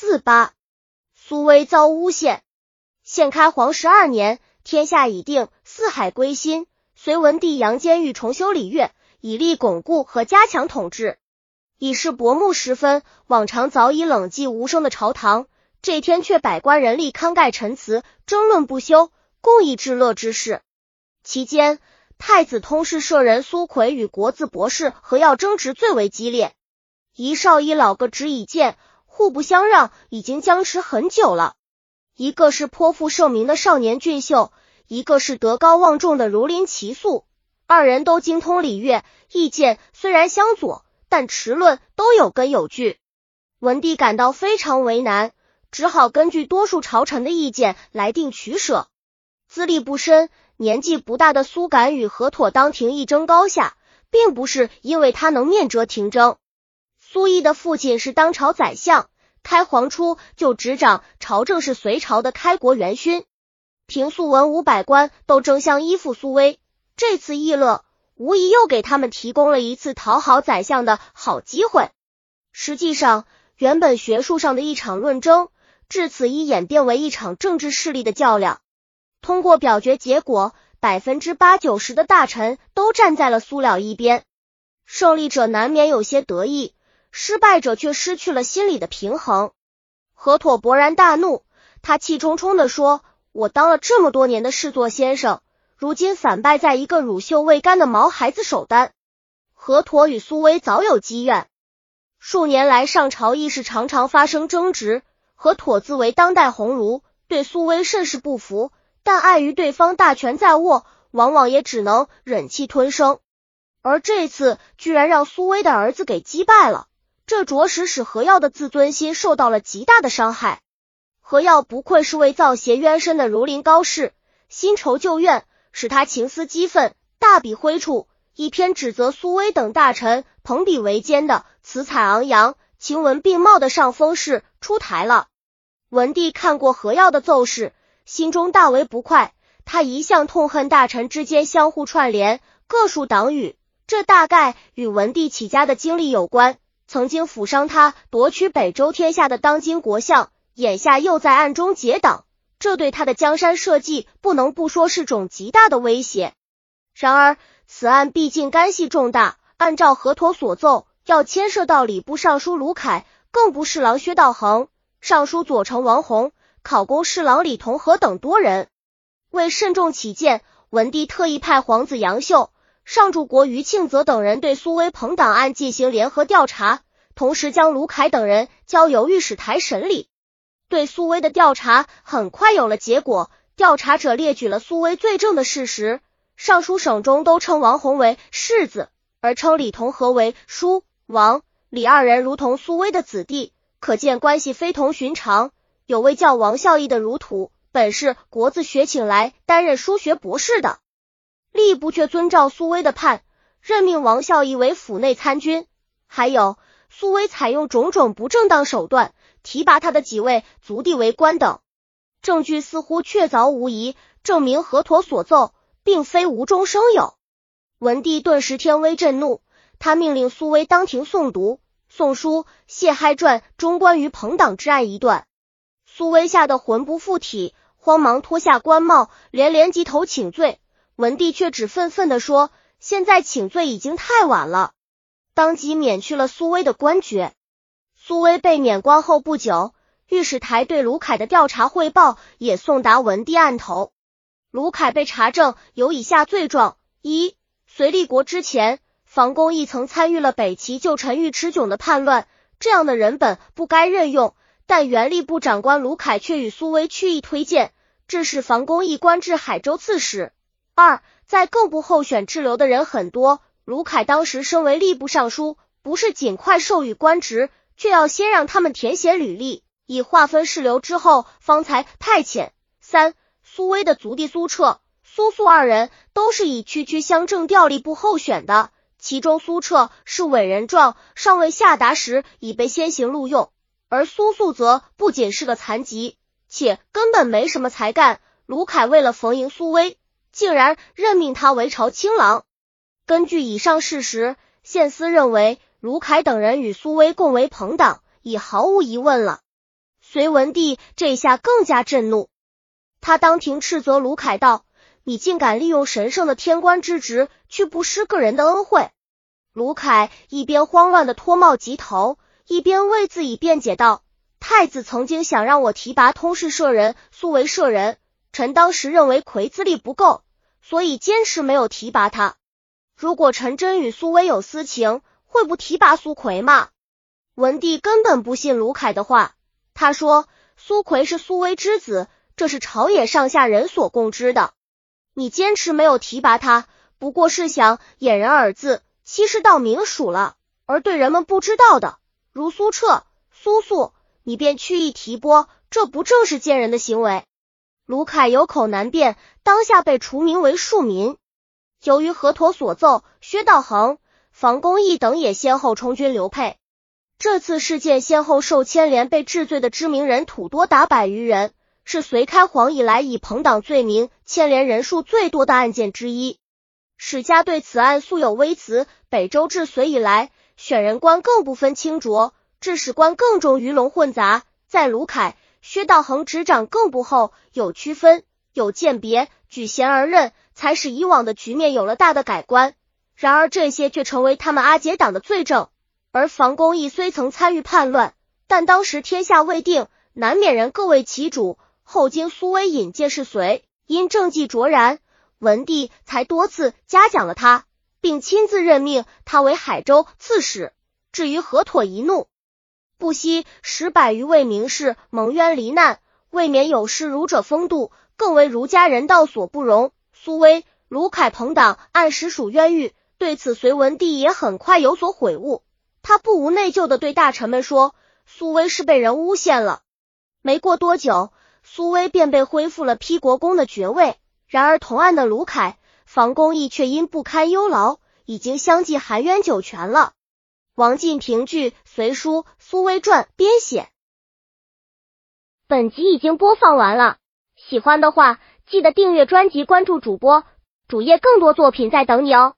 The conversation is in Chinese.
四八，苏威遭诬陷。现开皇十二年，天下已定，四海归心。隋文帝杨坚欲重修礼乐，以利巩固和加强统治。已是薄暮时分，往常早已冷寂无声的朝堂，这天却百官人力慷慨陈词，争论不休，共议治乐之事。其间，太子通事舍人苏奎与国字博士何耀争执最为激烈，一少一老各执己见。互不相让，已经僵持很久了。一个是颇负盛名的少年俊秀，一个是德高望重的儒林奇素。二人都精通礼乐，意见虽然相左，但持论都有根有据。文帝感到非常为难，只好根据多数朝臣的意见来定取舍。资历不深、年纪不大的苏敢与何妥当庭一争高下，并不是因为他能面折廷争。苏毅的父亲是当朝宰相，开皇初就执掌朝政，是隋朝的开国元勋。平素文武百官都争相依附苏威，这次议乐无疑又给他们提供了一次讨好宰相的好机会。实际上，原本学术上的一场论争，至此已演变为一场政治势力的较量。通过表决结果，百分之八九十的大臣都站在了苏了一边，胜利者难免有些得意。失败者却失去了心理的平衡。何妥勃然大怒，他气冲冲的说：“我当了这么多年的侍座先生，如今反败在一个乳臭未干的毛孩子手单。”何妥与苏威早有积怨，数年来上朝议事常常发生争执。何妥自为当代鸿儒，对苏威甚是不服，但碍于对方大权在握，往往也只能忍气吞声。而这次居然让苏威的儿子给击败了。这着实使何耀的自尊心受到了极大的伤害。何耀不愧是为造邪冤深的儒林高士，新仇旧怨使他情思激愤，大笔挥出一篇指责苏威等大臣朋比为奸的词采昂扬、晴文并茂的上封式出台了。文帝看过何耀的奏事，心中大为不快。他一向痛恨大臣之间相互串联、各树党羽，这大概与文帝起家的经历有关。曾经抚伤他夺取北周天下的当今国相，眼下又在暗中结党，这对他的江山社稷不能不说是种极大的威胁。然而此案毕竟干系重大，按照河陀所奏，要牵涉到礼部尚书卢凯，更不侍郎薛道衡、尚书左丞王弘、考功侍郎李同和等多人。为慎重起见，文帝特意派皇子杨秀。上柱国于庆泽等人对苏威朋党案进行联合调查，同时将卢凯等人交由御史台审理。对苏威的调查很快有了结果，调查者列举了苏威罪证的事实。尚书省中都称王弘为世子，而称李同和为叔王李二人如同苏威的子弟，可见关系非同寻常。有位叫王孝义的儒土，本是国字学请来担任书学博士的。吏部却遵照苏威的判，任命王孝义为府内参军。还有苏威采用种种不正当手段，提拔他的几位族弟为官等，证据似乎确凿无疑，证明河陀所奏并非无中生有。文帝顿时天威震怒，他命令苏威当庭诵读《宋书·谢嗨传》中关于朋党之案一段。苏威吓得魂不附体，慌忙脱下官帽，连连急头请罪。文帝却只愤愤地说：“现在请罪已经太晚了。”当即免去了苏威的官爵。苏威被免官后不久，御史台对卢凯的调查汇报也送达文帝案头。卢凯被查证有以下罪状：一、隋立国之前，房公义曾参与了北齐旧臣尉迟迥的叛乱，这样的人本不该任用，但原吏部长官卢凯却与苏威曲意推荐，致使房公义官至海州刺史。二，在各部候选滞留的人很多，卢凯当时身为吏部尚书，不是尽快授予官职，却要先让他们填写履历，以划分事流之后方才派遣。三，苏威的族弟苏彻、苏素二人都是以区区乡政调吏部候选的，其中苏彻是委任状尚未下达时已被先行录用，而苏素则不仅是个残疾，且根本没什么才干。卢凯为了逢迎苏威。竟然任命他为朝清郎。根据以上事实，县司认为卢凯等人与苏威共为朋党，已毫无疑问了。隋文帝这下更加震怒，他当庭斥责卢凯道：“你竟敢利用神圣的天官之职去不施个人的恩惠！”卢凯一边慌乱的脱帽及头，一边为自己辩解道：“太子曾经想让我提拔通事舍人苏为舍人，臣当时认为魁资历不够，所以坚持没有提拔他。如果陈真与苏威有私情，会不提拔苏奎吗？”文帝根本不信卢凯的话，他说：“苏奎是苏威之子，这是朝野上下人所共知的。你坚持没有提拔他，不过是想掩人耳目，欺世盗名属了。而对人们不知道的，如苏澈、苏素，你便曲意提拨，这不正是奸人的行为？”卢凯有口难辩，当下被除名为庶民。由于河陀所奏，薛道衡、房公义等也先后充军流配。这次事件先后受牵连被治罪的知名人土多达百余人，是隋开皇以来以朋党罪名牵连人数最多的案件之一。史家对此案素有微词，北周至隋以来，选人官更不分清浊，治史官更重鱼龙混杂。在卢凯、薛道衡执掌更不后，有区分，有鉴别，举贤而任，才使以往的局面有了大的改观。然而这些却成为他们阿姐党的罪证。而房公义虽曾参与叛乱，但当时天下未定，难免人各为其主。后经苏威引荐是隋，因政绩卓然，文帝才多次嘉奖了他，并亲自任命他为海州刺史。至于河妥一怒，不惜使百余位名士蒙冤罹难，未免有失儒者风度，更为儒家人道所不容。苏威、卢凯朋党按实属冤狱，对此隋文帝也很快有所悔悟。他不无内疚的对大臣们说：“苏威是被人诬陷了。”没过多久，苏威便被恢复了邳国公的爵位。然而，同案的卢凯、房公义却因不堪忧劳，已经相继含冤九泉了。王进平剧《隋书·苏威传》编写。本集已经播放完了，喜欢的话记得订阅专辑，关注主播主页，更多作品在等你哦。